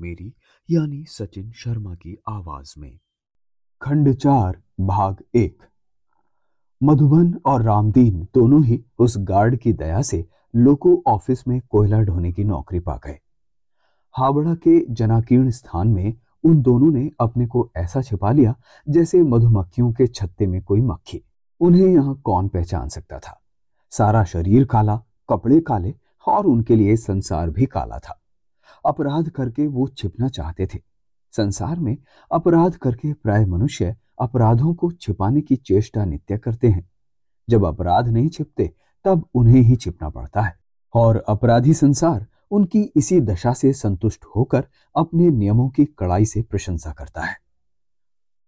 मेरी, यानी सचिन शर्मा की आवाज़ में। खंड चार, भाग एक। मधुबन और रामदीन दोनों ही उस गार्ड की दया से लोको ऑफ़िस में कोयला ढोने की नौकरी पा गए। हावड़ा के जनाकीर्ण स्थान में उन दोनों ने अपने को ऐसा छिपा लिया जैसे मधुमक्खियों के छत्ते में कोई मक्खी। उन्हें यहाँ कौन पहचान सकता था? सारा शरीर काला, कपड़े काले और उनके लिए संसार भी काला था। अपराध करके वो छिपना चाहते थे। संसार में अपराध करके प्राय मनुष्य अपराधों को छिपाने की चेष्टा नित्य करते हैं। जब अपराध नहीं छिपते, तब उन्हें ही छिपना पड़ता है। और अपराधी संसार उनकी इसी दशा से संतुष्ट होकर अपने नियमों की कड़ाई से प्रशंसा करता है।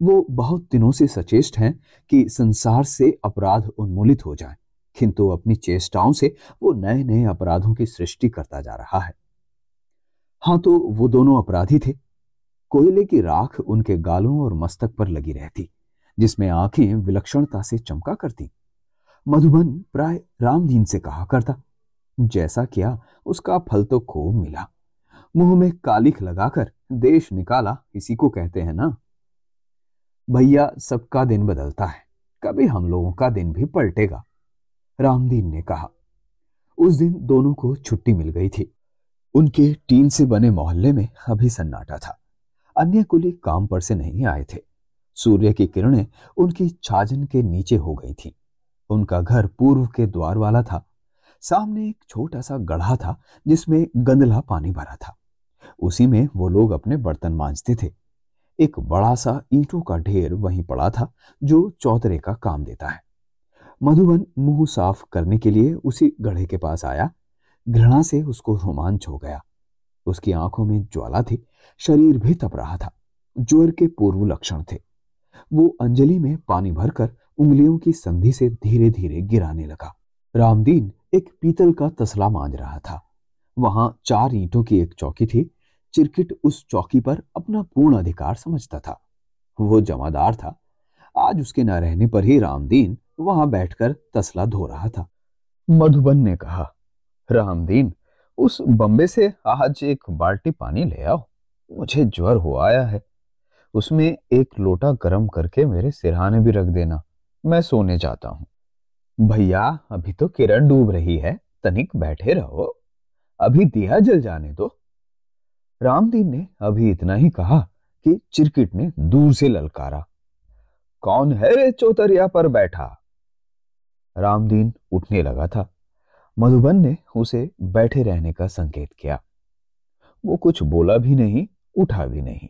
वो बहुत दिनों से सचेष्ट हैं कि संसार से अपराध उन्मूलित हो जाए, किंतु अपनी चेष्टाओं से वो नए नए अपराधों की सृष्टि करता जा रहा है। हाँ तो वो दोनों अपराधी थे। कोयले की राख उनके गालों और मस्तक पर लगी रहती, जिसमें आँखें विलक्षणता से चमका करती। मधुबन प्राय रामदीन से कहा करता, जैसा किया उसका फल तो खूब मिला। मुँह में कालिख लगाकर देश निकाला, इसी को कहते हैं ना। भैया, सबका दिन बदलता है, कभी हम लोगों का दिन भी पलटेगा रामदीन ने कहा। उस दिन दोनों को छुट्टी मिल गई थी। उनके टीन से बने मोहल्ले में अभी सन्नाटा था। अन्य कुली काम पर से नहीं आए थे। सूर्य की किरणें उनकी छाजन के नीचे हो गई थी। उनका घर पूर्व के द्वार वाला था। सामने एक छोटा सा गढ़ा था जिसमें गंदला पानी भरा था। उसी में वो लोग अपने बर्तन मांजते थे। एक बड़ा सा ईंटों का ढेर वहीं पड़ा था जो चौतरे का काम देता है। मधुबन मुँह साफ़ करने के लिए उसी गढ़े के पास आया घृणा से उसको रोमांच हो गया। उसकी आँखों में ज्वाला थी, शरीर भी तप रहा था। ज्वर के पूर्व लक्षण थे। वो अंजलि में पानी भरकर उंगलियों की संधि से धीरे धीरे गिराने लगा। रामदीन एक पीतल का तसला मांज रहा था। वहाँ चार ईंटों की एक चौकी थी। चिरकिट उस चौकी पर अपना पूर्ण अधिकार समझता था। वो जमादार था। आज उसके न रहने पर ही रामदीन वहाँ बैठकर तसला धो रहा था। मधुबन ने कहा रामदीन, उस बम्बे से आज एक बाल्टी पानी ले आओ। मुझे ज्वर हो आया है। उसमें एक लोटा गर्म करके मेरे सिरहाने भी रख देना। मैं सोने जाता हूँ। भैया, अभी तो किरण डूब रही है। तनिक बैठे रहो। अभी दिया जल जाने दो। रामदीन ने अभी इतना ही कहा कि चिरकिट ने दूर से ललकारा। कौन है रे चौतरिया पर बैठा? रामदीन उठने लगा था। मधुबन ने उसे बैठे रहने का संकेत किया। वो कुछ बोला भी नहीं, उठा भी नहीं।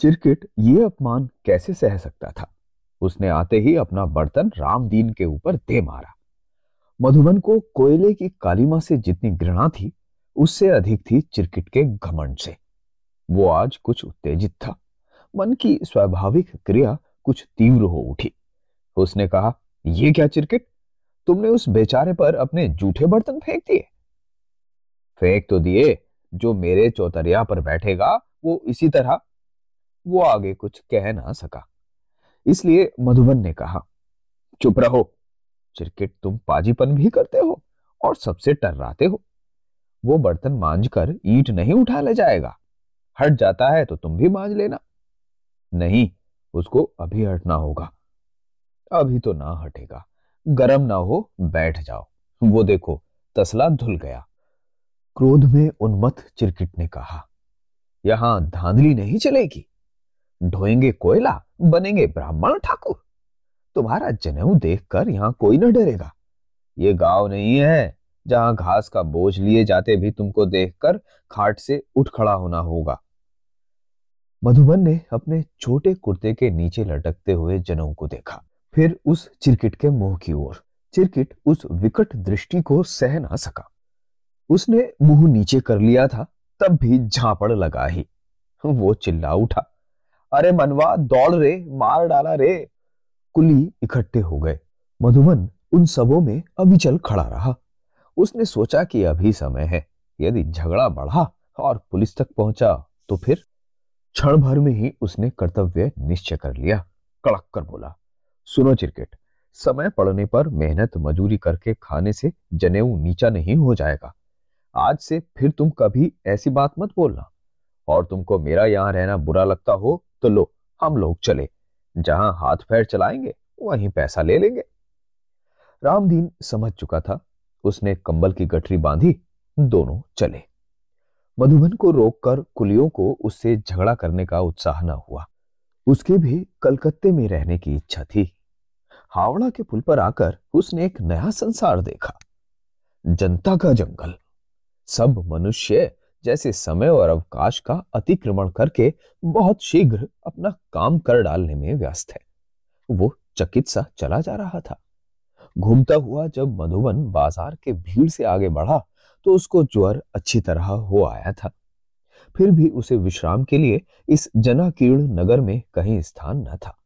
चिरकिट ये अपमान कैसे सह सकता था? उसने आते ही अपना बर्तन रामदीन के ऊपर दे मारा। मधुबन को कोयले की कालीमा से जितनी घृणा थी, उससे अधिक थी चिरकिट के घमंड से। वो आज कुछ उत्तेजित था। मन की स्वाभाविक क्रिया कुछ तीव्र हो उठी। उसने कहा यह क्या चिरकिट? तुमने उस बेचारे पर अपने जूठे बर्तन फेंक दिए? फेंक तो दिए, जो मेरे चौतरिया पर बैठेगा, वो इसी तरह, वो आगे कुछ कह ना सका। इसलिए मधुबन ने कहा, चुप रहो, चिरकिट तुम पाजीपन भी करते हो और सबसे टर्राते हो। वो बर्तन मांझ कर ईट नहीं उठा ले जाएगा। हट जाता है तो तुम भी मांझ लेना। नहीं, उसको अभी हटना होगा। अभी तो ना हटेगा। गरम ना हो, बैठ जाओ। वो देखो, तसला धुल गया। क्रोध में उन्मत्त चिरकिट ने कहा, यहाँ धांधली नहीं चलेगी? ढोएँगे कोयला, बनेंगे ब्राह्मण ठाकुर। तुम्हारा जनेऊ देखकर यहाँ कोई न डरेगा। ये गाँव नहीं है, जहाँ घास का बोझ लिए जाते भी तुमको देखकर खाट से उठ खड़ा होना होगा। मधुबन ने अपने छोटे कुर्ते के नीचे लटकते हुए जनऊ को देखा। फिर उस चिरकिट के मुँह की ओर। चिरकिट उस विकट दृष्टि को सह ना सका। उसने मुँह नीचे कर लिया था, तब भी झापड़ लगा ही। वो चिल्ला उठा, अरे मनवा, दौड़ रे, मार डाला रे! कुली इकट्ठे हो गए। मधुबन उन सबों में अविचल खड़ा रहा। उसने सोचा कि अभी समय है, यदि झगड़ा बढ़ा और पुलिस तक पहुँचा तो फिर क्षण भर में ही उसने कर्तव्य निश्चय कर लिया। कड़क कर बोला सुनो चिरकेट, समय पड़ने पर मेहनत मजूरी करके खाने से जनेऊ नीचा नहीं हो जाएगा। आज से फिर तुम कभी ऐसी बात मत बोलना। और तुमको मेरा यहाँ रहना बुरा लगता हो तो लो, हम लोग चले। जहाँ हाथ पैर चलाएँगे, वहीं पैसा ले लेंगे। रामदीन समझ चुका था, उसने कंबल की गठरी बांधी, दोनों चले। मधुबन को रोककर कुलियों को उससे झगड़ा करने का उत्साह न हुआ। उसके भी कलकत्ते में रहने की इच्छा थी। हावड़ा के पुल पर आकर उसने एक नया संसार देखा। जनता का जंगल। सब मनुष्य जैसे समय और अवकाश का अतिक्रमण करके बहुत शीघ्र अपना काम कर डालने में व्यस्त है। वो चकित सा चला जा रहा था। घूमता हुआ जब मधुबन बाज़ार के भीड़ से आगे बढ़ा तो उसको ज्वर अच्छी तरह हो आया था। फिर भी उसे विश्राम के लिए इस जनाकीर्ण नगर में कहीं स्थान न था।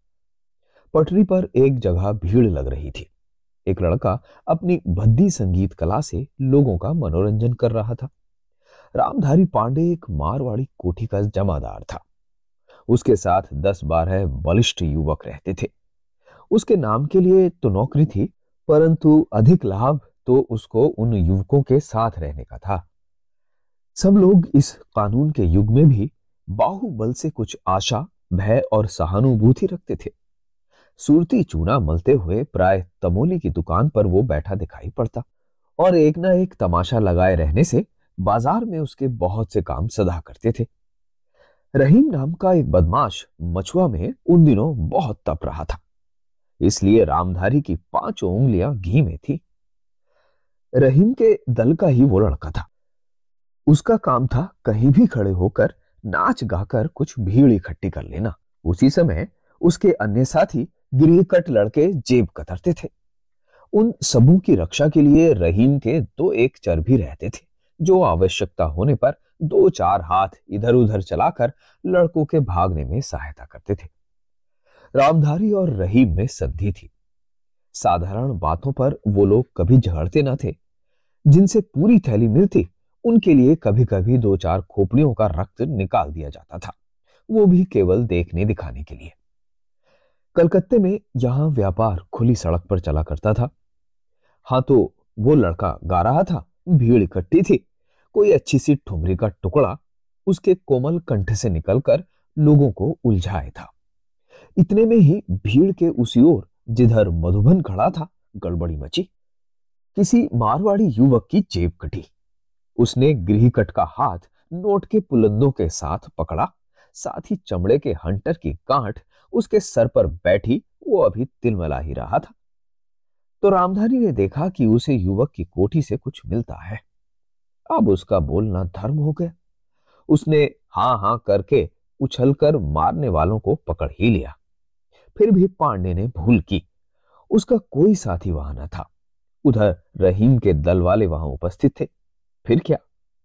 पटरी पर एक जगह भीड़ लग रही थी। एक लड़का अपनी भद्दी संगीत कला से लोगों का मनोरंजन कर रहा था। रामधारी पांडे एक मारवाड़ी कोठी का जमादार था। उसके साथ दस बारह बलिष्ठ युवक रहते थे। उसके नाम के लिए तो नौकरी थी, परंतु अधिक लाभ तो उसको उन युवकों के साथ रहने का था। सब लोग इस कानून के युग में भी बाहुबल से कुछ आशा, भय और सहानुभूति रखते थे। सूरती चूना मलते हुए प्राय तमोली की दुकान पर वो बैठा दिखाई पड़ता और एक ना एक तमाशा लगाए रहने से बाज़ार में उसके बहुत से काम सदा करते थे। रहीम नाम का एक बदमाश मछुआ में उन दिनों बहुत तप रहा था, इसलिए रामधारी की पाँचों उंगलियाँ घी में थी। रहीम के दल का ही वो लड़का था। उसका काम था कहीं भी खड़े होकर नाच गाकर कुछ भीड़ इकट्ठी कर लेना। उसी समय उसके अन्य साथी गिरीकट लड़के जेब कतरते थे। उन सबों की रक्षा के लिए रहीम के दो एक चर भी रहते थे, जो आवश्यकता होने पर दो चार हाथ इधर उधर चलाकर लड़कों के भागने में सहायता करते थे। रामधारी और रहीम में संधि थी। साधारण बातों पर वो लोग कभी झगड़ते न थे। जिनसे पूरी थैली मिलती, उनके लिए कभी कभी दो चार खोपड़ियों का रक्त निकाल दिया जाता था। वो भी केवल देखने दिखाने के लिए। कलकत्ते में यहाँ व्यापार खुली सड़क पर चला करता था। हाँ तो वो लड़का गा रहा था, भीड़ इकट्ठी थी। कोई अच्छी सी ठुमरी का टुकड़ा उसके कोमल कंठ से निकलकर लोगों को उलझाए था। इतने में ही भीड़ के उसी ओर जिधर मधुबन खड़ा था, गड़बड़ी मची। किसी मारवाड़ी युवक की जेब कटी। उसने गृहकट का हाथ नोट के पुलंदों के साथ पकड़ा। साथ ही चमड़े के हंटर की गांठ उसके सर पर बैठी, वो अभी तिलमला ही रहा था। तो रामधारी ने देखा कि उसे युवक की कोठी से कुछ मिलता है। अब उसका बोलना धर्म हो गया। उसने हाँ हाँ करके उछलकर मारने वालों को पकड़ ही लिया। फिर भी पांडे ने भूल की। उसका कोई साथी वहाँ न था। उधर रहीम के दल वाले वहाँ उपस्थित थे। फिर क्या?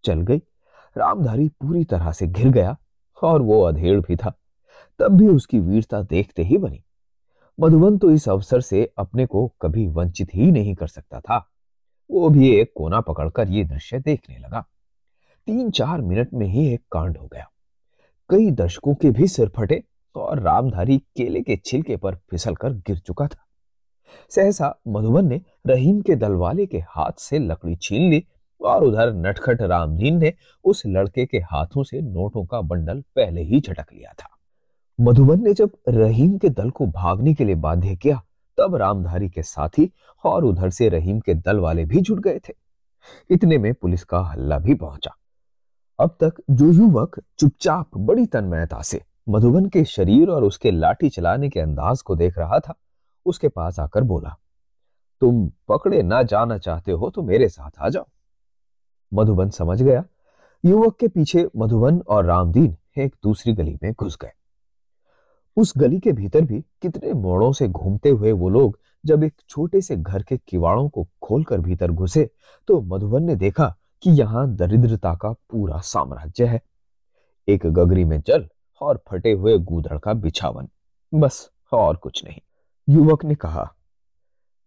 चल गई। रामधारी पूरी तरह से घिर गया और वो अधेड़ भी था। तब भी उसकी वीरता देखते ही बनी। मधुबन तो इस अवसर से अपने को कभी वंचित ही नहीं कर सकता था। वो भी एक कोना पकड़कर ये दृश्य देखने लगा। तीन चार मिनट में ही एक कांड हो गया। कई दर्शकों के भी सिर फटे और रामधारी केले के छिलके पर फिसल कर गिर चुका था। सहसा मधुबन ने रहीम के दलवाले के हाथ से लकड़ी छीन ली और उधर नटखट रामदीन ने उस लड़के के हाथों से नोटों का बंडल पहले ही झटक लिया था। मधुबन ने जब रहीम के दल को भागने के लिए बाध्य किया, तब रामधारी के साथी और उधर से रहीम के दल वाले भी जुट गए थे। इतने में पुलिस का हल्ला भी पहुँचा। अब तक जो युवक चुपचाप बड़ी तन्मयता से मधुबन के शरीर और उसके लाठी चलाने के अंदाज को देख रहा था, उसके पास आकर बोला, तुम पकड़े ना जाना चाहते हो तो मेरे साथ आ जाओ। मधुबन समझ गया। युवक के पीछे मधुबन और रामदीन एक दूसरी गली में घुस गए। उस गली के भीतर भी कितने मोड़ों से घूमते हुए वो लोग जब एक छोटे से घर के किवाड़ों को खोलकर भीतर घुसे तो मधुबन ने देखा कि यहाँ दरिद्रता का पूरा साम्राज्य है। एक गगरी में जल और फटे हुए गूदड़ का बिछावन। बस और कुछ नहीं। युवक ने कहा,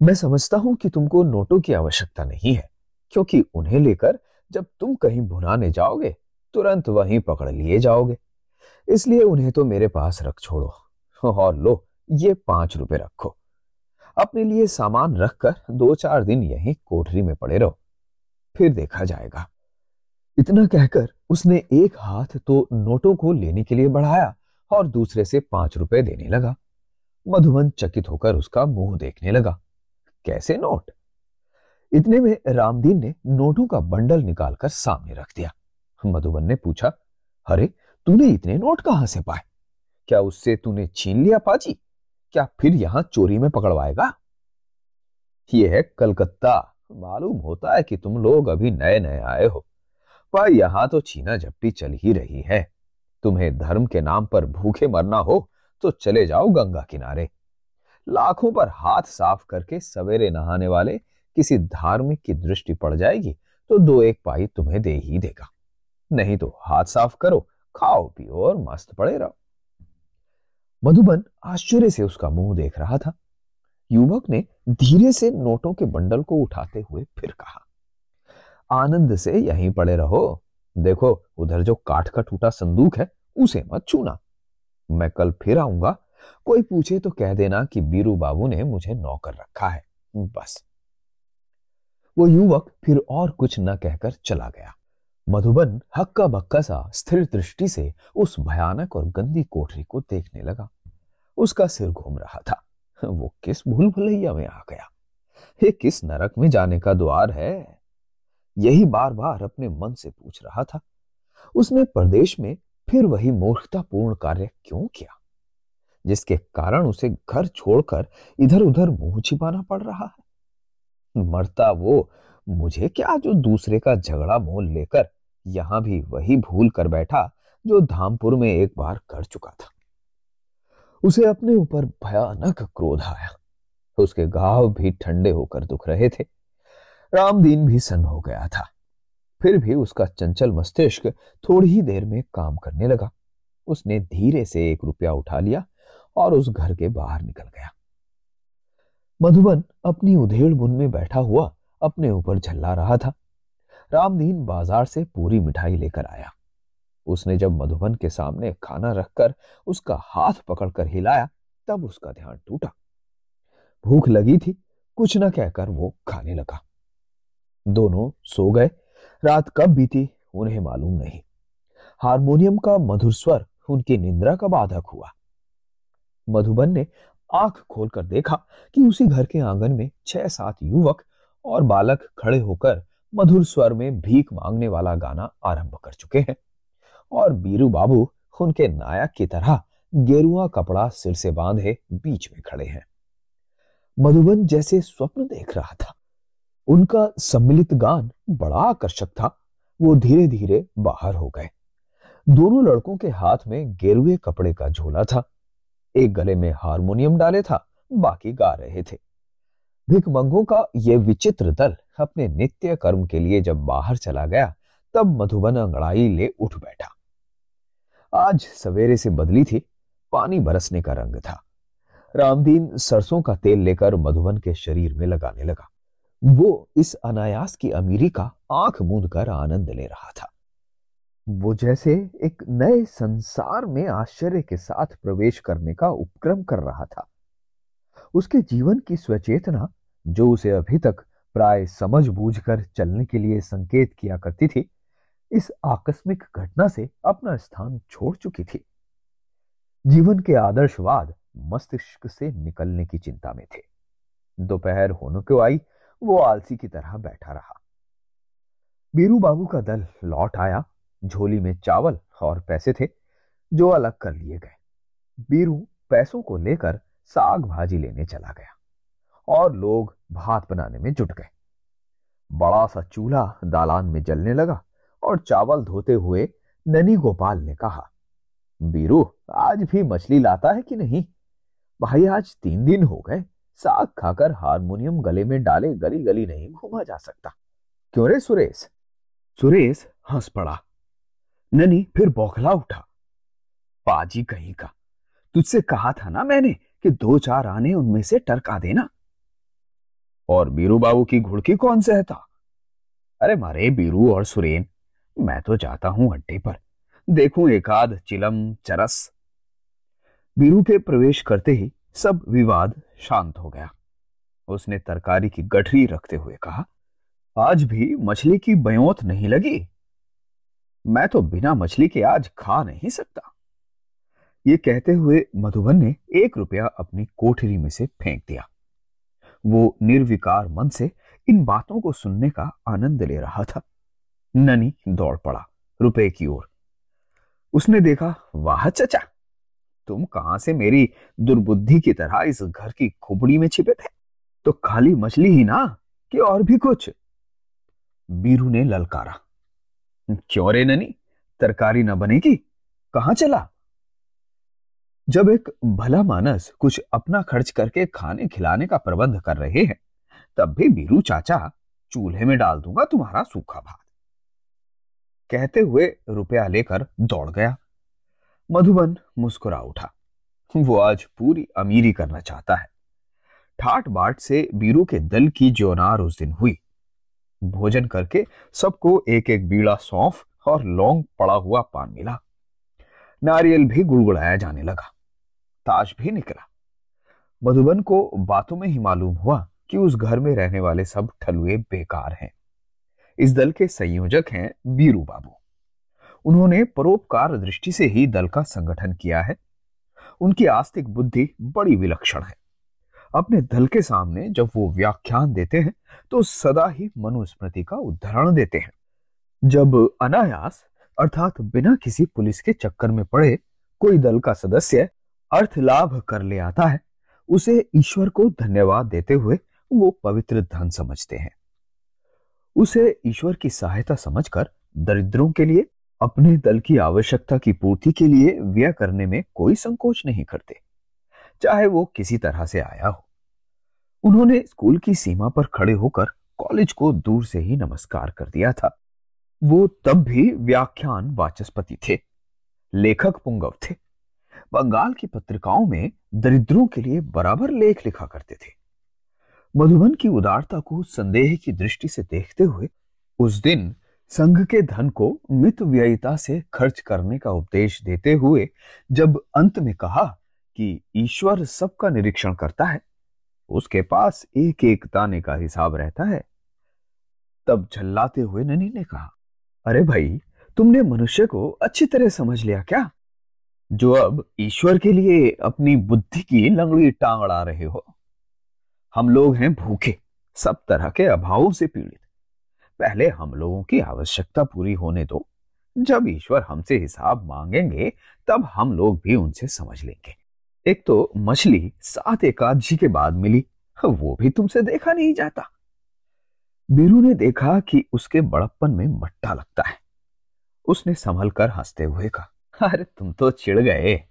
मैं समझता हूँ कि तुमको नोटों की आवश्यकता नहीं है, क्योंकि उन्हें लेकर जब तुम कहीं भुनाने जाओगे, तुरंत वहीं पकड़ लिए जाओगे। इसलिए उन्हें तो मेरे पास रख छोड़ो। और लो, ये पाँच रुपए रखो। अपने लिए सामान रखकर दो चार दिन यहीं कोठरी में पड़े रहो। फिर देखा जाएगा। इतना कहकर उसने एक हाथ तो नोटों को लेने के लिए बढ़ाया और दूसरे से पाँच रुपए देने लगा। मधुबन चकित होकर उसका मुँह देखने लगा। कैसे नोट? इतने में रामदीन ने नोटों का बंडल निकालकर सामने रख दिया। मधुबन ने पूछा, अरे तूने इतने नोट कहाँ से पाए? क्या उससे तूने छीन लिया पाजी? क्या फिर यहाँ चोरी में पकड़वाएगा? यह है कलकत्ता। मालूम होता है कि तुम लोग अभी नए नए आए हो। पर यहाँ तो छीना झपटी चल ही रही है। तुम्हें धर्म के नाम पर भूखे मरना हो तो चले जाओ गंगा किनारे। लाखों पर हाथ साफ़ करके सवेरे नहाने वाले किसी धार्मिक की दृष्टि पड़ जाएगी तो दो एक पाई तुम्हें दे ही देगा। नहीं तो हाथ साफ़ करो खाओ, पियो और मस्त पड़े रहो। मधुबन आश्चर्य से उसका मुँह देख रहा था। युवक ने धीरे से नोटों के बंडल को उठाते हुए फिर कहा, आनंद से यहीं पड़े रहो। देखो, उधर जो काठ का टूटा संदूक है, उसे मत छूना। मैं कल फिर आऊँगा। कोई पूछे तो कह देना कि बीरू बाबू ने मुझे नौकर रखा है। बस। वो युवक फिर और कुछ न कहकर चला गया। मधुबन हक्का बक्का सा स्थिर दृष्टि से उस भयानक और गंदी कोठरी को देखने लगा। उसका सिर घूम रहा था। वो किस भूल भुलैया में आ गया? ये किस नरक में जाने का द्वार है? यही बार बार अपने मन से पूछ रहा था। उसने प्रदेश में फिर वही मूर्खतापूर्ण कार्य क्यों किया? जिसके कारण उसे घर छोड़कर इधर उधर मुँह छिपाना पड़ रहा है। मरता वो मुझे क्या जो दूसरे का झगड़ा मोल लेकर यहाँ भी वही भूल कर बैठा जो धामपुर में एक बार कर चुका था? उसे अपने ऊपर भयानक क्रोध आया। उसके घाव भी ठंडे होकर दुख रहे थे। रामदीन भी सन्न हो गया था। फिर भी उसका चंचल मस्तिष्क थोड़ी ही देर में काम करने लगा। उसने धीरे से एक रुपया उठा लिया और उस घर के बाहर निकल गया। मधुबन अपनी उधेड़ बुन में बैठा हुआ अपने ऊपर झल्ला रहा था। रामदीन बाज़ार से पूरी मिठाई लेकर आया। उसने जब मधुबन के सामने खाना रखकर उसका हाथ पकड़कर हिलाया, तब उसका ध्यान टूटा। भूख लगी थी, कुछ न कहकर वो खाने लगा। दोनों सो गए। रात कब बीती, उन्हें मालूम नहीं। हारमोनियम का मधुर स्वर, उनकी निंद्रा का बाधक हुआ। मधुबन ने आँख खोलकर देखा कि उसी घर के आँगन में छह सात युवक और बालक खड़े होकर मधुर स्वर में भीख मांगने वाला गाना आरंभ कर चुके हैं। और बीरू बाबू उनके नायक की तरह गेरुआ कपड़ा सिर से बांधे बीच में खड़े हैं। मधुबन जैसे स्वप्न देख रहा था। उनका सम्मिलित गान बड़ा आकर्षक था। वो धीरे धीरे बाहर हो गए। दोनों लड़कों के हाथ में गेरुए कपड़े का झोला था। एक गले में हारमोनियम डाले था, बाकी गा रहे थे। भिकमंगों का यह विचित्र दल अपने नित्य कर्म के लिए जब बाहर चला गया, तब मधुबन अंगड़ाई ले उठ बैठा। आज सवेरे से बदली थी, पानी बरसने का रंग था। रामदीन सरसों का तेल लेकर मधुबन के शरीर में लगाने लगा। वो इस अनायास की अमीरी का आँख मूंद कर आनंद ले रहा था। वो जैसे एक नए संसार में आश्चर्य के साथ प्रवेश करने का उपक्रम कर रहा था। उसके जीवन की स्वचेतना जो उसे अभी तक प्राय समझ बूझ कर चलने के लिए संकेत किया करती थी, इस आकस्मिक घटना से अपना स्थान छोड़ चुकी थी। जीवन के आदर्शवाद मस्तिष्क से निकलने की चिंता में थे। दोपहर होने को आई, वो आलसी की तरह बैठा रहा। बीरू बाबू का दल लौट आया। झोली में चावल और पैसे थे, जो अलग कर लिए गए। बीरू पैसों को लेकर साग भाजी लेने चला गया। और लोग भात बनाने में जुट गए। बड़ा सा चूल्हा दालान में जलने लगा और चावल धोते हुए ननी गोपाल ने कहा, बीरू, आज भी मछली लाता है कि नहीं? भाई, आज तीन दिन हो गए। साग खाकर हारमोनियम गले में डाले गली गली नहीं घूमा जा सकता। क्यों रे सुरेश? सुरेश हंस पड़ा। ननी फिर बौखला उठा। पाजी कहीं का? तुझसे कहा था ना मैंने कि दो चार आने उनमें से टरका देना। और बीरू बाबू की घुड़की कौन सहता अरे मारे बीरू और सुरेन, मैं तो जाता हूँ अड्डे पर, देखूँ एकाद चिलम चरस। बीरू के प्रवेश करते ही सब विवाद शांत हो गया। उसने तरकारी की गठरी रखते हुए कहा, आज भी मछली की बयोत नहीं लगी? मैं तो बिना मछली के आज खा नहीं सकता। ये कहते हुए मधुबन ने एक रुपया अपनी कोठरी में से फेंक दिया। वो निर्विकार मन से इन बातों को सुनने का आनंद ले रहा था। ननी दौड़ पड़ा रुपए की ओर। उसने देखा, वाह, चचा, तुम कहाँ से मेरी दुर्बुद्धि की तरह इस घर की खोपड़ी में छिपे थे? तो खाली मछली ही ना, कि और भी कुछ? बीरू ने ललकारा। क्यों रे ननी? तरकारी न बनेगी? कहाँ चला? जब एक भला मानस कुछ अपना खर्च करके खाने खिलाने का प्रबंध कर रहे हैं, तब भी बीरू चाचा, चूल्हे में डाल दूँगा तुम्हारा सूखा भात। कहते हुए रुपया लेकर दौड़ गया। मधुबन मुस्कुरा उठा। वो आज पूरी अमीरी करना चाहता है। ठाट बाट से बीरू के दल की जोनार उस दिन हुई। भोजन करके सबको एक एक बीड़ा सौंफ और लौंग पड़ा हुआ पान मिला। नारियल भी गुड़गुड़ाया जाने लगा। ताश भी निकला। मधुबन को बातों में ही मालूम हुआ कि उस घर में रहने वाले सब ठलुए बेकार हैं। इस दल के संयोजक हैं बीरू बाबू। उन्होंने परोपकार दृष्टि से ही दल का संगठन किया है। उनकी आस्तिक बुद्धि बड़ी विलक्षण है। अपने दल के सामने जब वो व्याख्यान देते हैं तो सदा ही मनुस्मृति का उदाहरण देते हैं। जब अनायास अर्थात बिना किसी पुलिस के चक्कर में पड़े कोई दल का सदस्य अर्थ लाभ कर ले आता है। उसे ईश्वर को धन्यवाद देते हुए वो पवित्र धन समझते हैं। उसे ईश्वर की सहायता समझकर दरिद्रों के लिए, अपने दल की आवश्यकता की पूर्ति के लिए व्यय करने में कोई संकोच नहीं करते, चाहे वो किसी तरह से आया हो। उन्होंने स्कूल की सीमा पर खड़े होकर कॉलेज को दूर से ही नमस्कार कर दिया था। वो तब भी व्याख्यान वाचस्पति थे, लेखक पुंगव थे। बंगाल की पत्रिकाओं में दरिद्रों के लिए बराबर लेख लिखा करते थे। मधुबन की उदारता को संदेह की दृष्टि से देखते हुए उस दिन संघ के धन को मित व्ययिता से खर्च करने का उपदेश देते हुए जब अंत में कहा कि ईश्वर सबका निरीक्षण करता है, उसके पास एक एक दाने का हिसाब रहता है, तब झल्लाते हुए ननी ने कहा अरे भाई, तुमने मनुष्य को अच्छी तरह समझ लिया क्या? जो अब ईश्वर के लिए अपनी बुद्धि की लंगड़ी टांग अड़ा रहे हो। हम लोग हैं भूखे, सब तरह के अभावों से पीड़ित। पहले हम लोगों की आवश्यकता पूरी होने दो। जब ईश्वर हमसे हिसाब मांगेंगे, तब हम लोग भी उनसे समझ लेंगे। एक तो मछली सात एकादशी के बाद मिली, वो भी तुमसे देखा नहीं जाता। बीरू ने देखा कि उसके बड़प्पन में मट्टा लगता है। उसने संभल कर हँसते हुए कहा, अरे, तुम तो चिढ़ गए।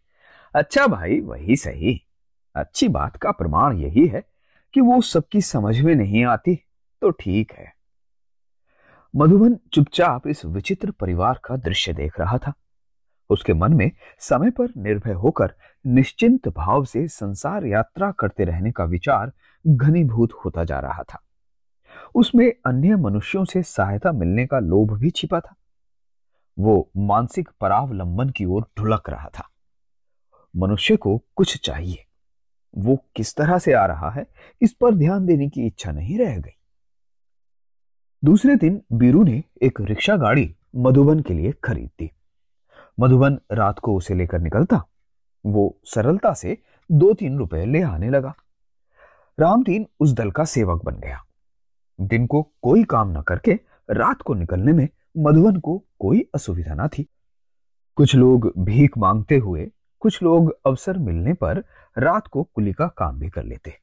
अच्छा भाई, वही सही। अच्छी बात का प्रमाण यही है कि वो सबकी समझ में नहीं आती तो ठीक है। मधुबन चुपचाप इस विचित्र परिवार का दृश्य देख रहा था। उसके मन में समय पर निर्भय होकर निश्चिंत भाव से संसार यात्रा करते रहने का विचार घनीभूत होता जा रहा था। उसमें अन्य मनुष्यों से सहायता मिलने का लोभ भी छिपा था। वो मानसिक परावलंबन की ओर ढुलक रहा था। मनुष्य को कुछ चाहिए। वो किस तरह से आ रहा है, इस पर ध्यान देने की इच्छा नहीं रह गई। दूसरे दिन बीरू ने एक रिक्शा गाड़ी मधुबन के लिए खरीद दी। मधुबन रात को उसे लेकर निकलता। वो सरलता से दो तीन रुपए ले आने लगा। रामतीन उस दल का सेवक बन गया। दिन को कोई काम न करके रात को निकलने में मधुबन को कोई असुविधा ना थी। कुछ लोग भीख मांगते हुए, कुछ लोग अवसर मिलने पर रात को कुली का काम भी कर लेते।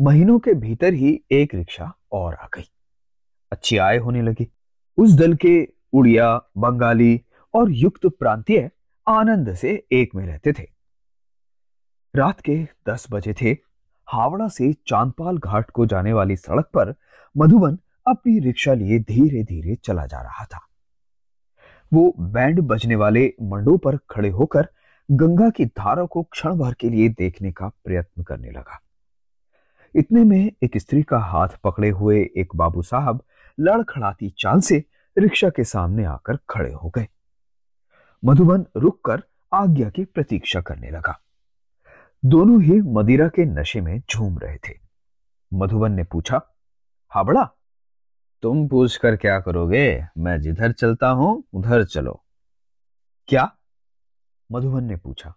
महीनों के भीतर ही एक रिक्शा और आ गई। अच्छी आय होने लगी। उस दल के उड़िया, बंगाली और युक्त प्रांतीय आनंद से एक में रहते थे। रात के दस बजे थे। हावड़ा से चांदपाल घाट को जाने वाली सड़क पर मधुबन अपनी रिक्शा लिए धीरे धीरे चला जा रहा था। वो बैंड बजने वाले मंडों पर खड़े होकर गंगा की धारा को क्षण भर के लिए देखने का प्रयत्न करने लगा। इतने में एक स्त्री का हाथ पकड़े हुए एक बाबू साहब लड़खड़ाती चाल से रिक्शा के सामने आकर खड़े हो गए। मधुबन रुककर आज्ञा की प्रतीक्षा करने लगा। दोनों ही मदिरा के नशे में झूम रहे थे। मधुबन ने पूछा हाबड़ा तुम पूछ कर क्या करोगे? मैं जिधर चलता हूँ, उधर चलो। क्या? मधुबन ने पूछा,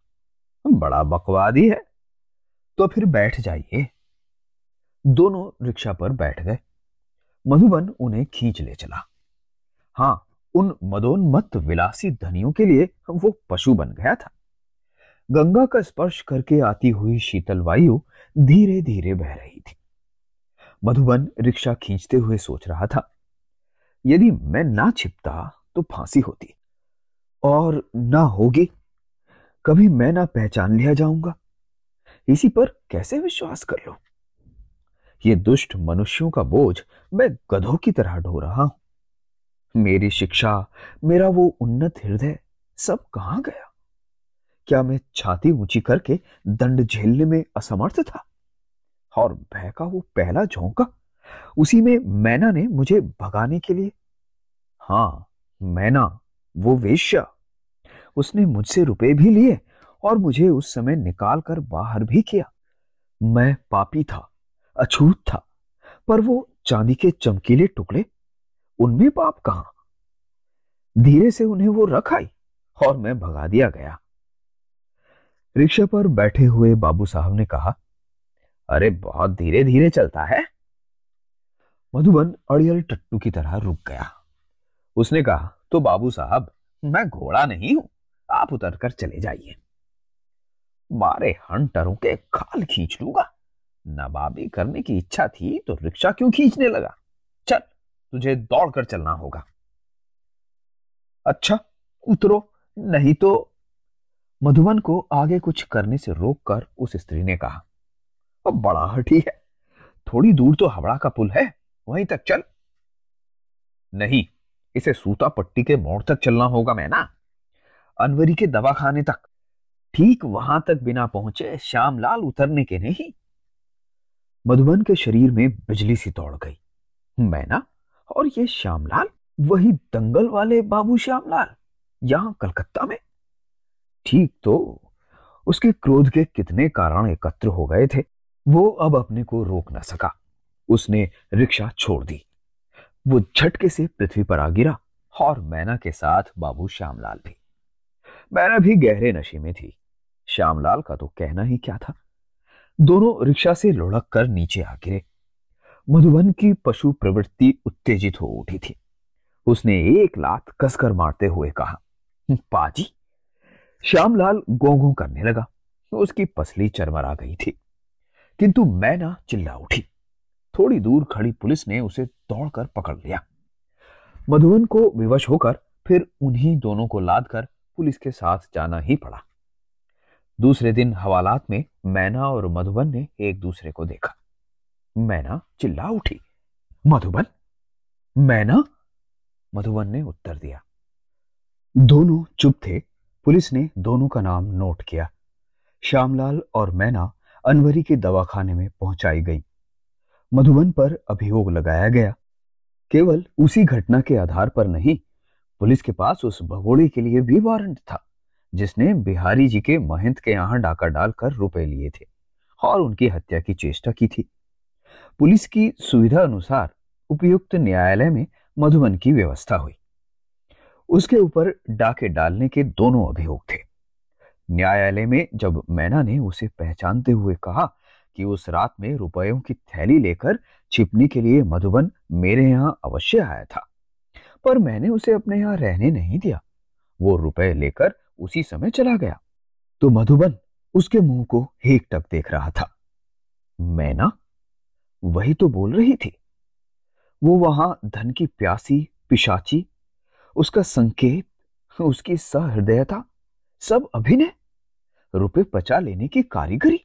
बड़ा बकवादी है तो फिर बैठ जाइए। दोनों रिक्शा पर बैठ गए। मधुबन उन्हें खींच ले चला। हाँ, उन मदोन्मत्त विलासी धनियों के लिए वो पशु बन गया था। गंगा का स्पर्श करके आती हुई शीतल वायु धीरे धीरे बह रही थी। मधुबन रिक्शा खींचते हुए सोच रहा था, यदि मैं ना छिपता तो फांसी होती और ना होगी, कभी मैं ना पहचान लिया जाऊँगा। इसी पर कैसे विश्वास कर लो? ये दुष्ट मनुष्यों का बोझ मैं गधों की तरह ढो रहा हूँ। मेरी शिक्षा, मेरा वो उन्नत हृदय सब कहाँ गया? क्या मैं छाती ऊँची करके दंड झेलने में असमर्थ था? और भय का वो पहला झोंका? उसी में मैना ने मुझे भगाने के लिए? हाँ, मैना, वो वेश्या। उसने मुझसे रुपए भी लिए और मुझे उस समय निकाल कर बाहर भी किया। मैं पापी था, अछूत था, पर वो चांदी के चमकीले टुकड़े, उनमें पाप कहा? धीरे से उन्हें वो रख आई और मैं भगा दिया गया। रिक्शा पर बैठे हुए बाबू साहब ने कहा, अरे, बहुत धीरे धीरे चलता है। मधुबन अड़ियल टट्टू की तरह रुक गया। उसने कहा तो बाबू साहब, मैं घोड़ा नहीं हूँ, आप उतर कर चले जाइए। मारे हंटरों के खाल खींच लूँगा। नवाबी करने की इच्छा थी तो रिक्शा क्यों खींचने लगा? चल, तुझे दौड़कर चलना होगा। अच्छा उतरो, नहीं तो मधुबन को आगे कुछ करने से रोककर उस स्त्री ने कहा, अब बड़ा हठी है। थोड़ी दूर तो हावड़ा का पुल है। वहीं तक चल। नहीं, इसे सूता पट्टी के मोड़ तक चलना होगा मैं ना अनवरी के दवाखाने तक। ठीक वहाँ तक बिना पहुँचे श्यामलाल उतरने के नहीं। मधुबन के शरीर में बिजली सी दौड़ गई। मैं ना और ये श्यामलाल? वही दंगल वाले बाबू श्यामलाल, यहाँ कलकत्ता में। ठीक तो? उसके क्रोध के कितने कारण एकत्र हो गए थे, वो अब अपने को रोक न सका। उसने रिक्शा छोड़ दी। वो झटके से पृथ्वी पर आ गिरा और मैना के साथ बाबू श्यामलाल भी। मैना भी गहरे नशे में थी। श्यामलाल का तो कहना ही क्या था? दोनों रिक्शा से लुढ़क कर नीचे आ गिरे। मधुबन की पशु प्रवृत्ति उत्तेजित हो उठी थी। उसने एक लात कसकर मारते हुए कहा, पाजी श्यामलाल गोंगों करने लगा। उसकी पसली चरमरा गई थी। किंतु मैना चिल्ला उठी। थोड़ी दूर खड़ी पुलिस ने उसे दौड़कर पकड़ लिया। मधुबन को विवश होकर फिर उन्हीं दोनों को लादकर पुलिस के साथ जाना ही पड़ा। दूसरे दिन हवालात में मैना और मधुबन ने एक दूसरे को देखा। मैना चिल्ला उठी। मधुबन? मैना? मधुबन ने उत्तर दिया। दोनों चुप थे। पुलिस ने दोनों का नाम नोट किया। श्यामलाल और मैना अनवरी के दवाखाने में पहुंचाई गई। मधुबन पर अभियोग लगाया गया। केवल उसी घटना के आधार पर नहीं, पुलिस के पास उस भगोड़े के लिए भी वारंट था, जिसने बिहारी जी के महंत के यहाँ डाका डालकर रुपए लिए थे और उनकी हत्या की चेष्टा की थी। पुलिस की सुविधा अनुसार उपयुक्त न्यायालय में मधुबन की व्यवस्था हुई। उसके ऊपर डाके डालने के दोनों अभियोग थे। न्यायालय में जब मैना ने उसे पहचानते हुए कहा कि उस रात में रुपयों की थैली लेकर छिपने के लिए मधुबन मेरे यहाँ अवश्य आया था, पर मैंने उसे अपने यहाँ रहने नहीं दिया। वो रुपए लेकर उसी समय चला गया। तो मधुबन उसके मुँह को हेक टक देख रहा था। मैना? वही तो बोल रही थी। वो वहाँ धन की प्यासी, पिशाची उसका संकेत, उसकी सहृदयता, सब अभिनय, रुपए पचा लेने की कारीगरी।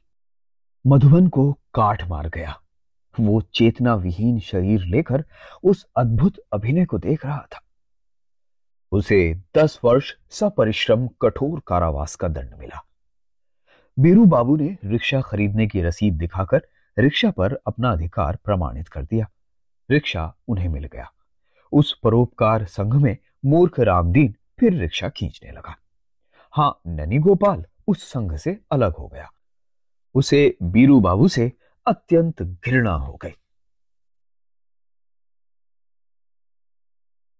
मधुबन को काट मार गया। वो चेतना विहीन शरीर लेकर उस अद्भुत अभिनय को देख रहा था। उसे दस वर्ष सपरिश्रम कठोर कारावास का दंड मिला। बीरू बाबू ने रिक्शा खरीदने की रसीद दिखाकर रिक्शा पर अपना अधिकार प्रमाणित कर दिया। रिक्शा उन्हें मिल गया। उस परोपकार संघ में मूर्ख रामदीन फिर रिक्शा खींचने लगा। हाँ ननी गोपाल उस संघ से अलग हो गया। उसे बीरू बाबू से अत्यंत घृणा हो गई।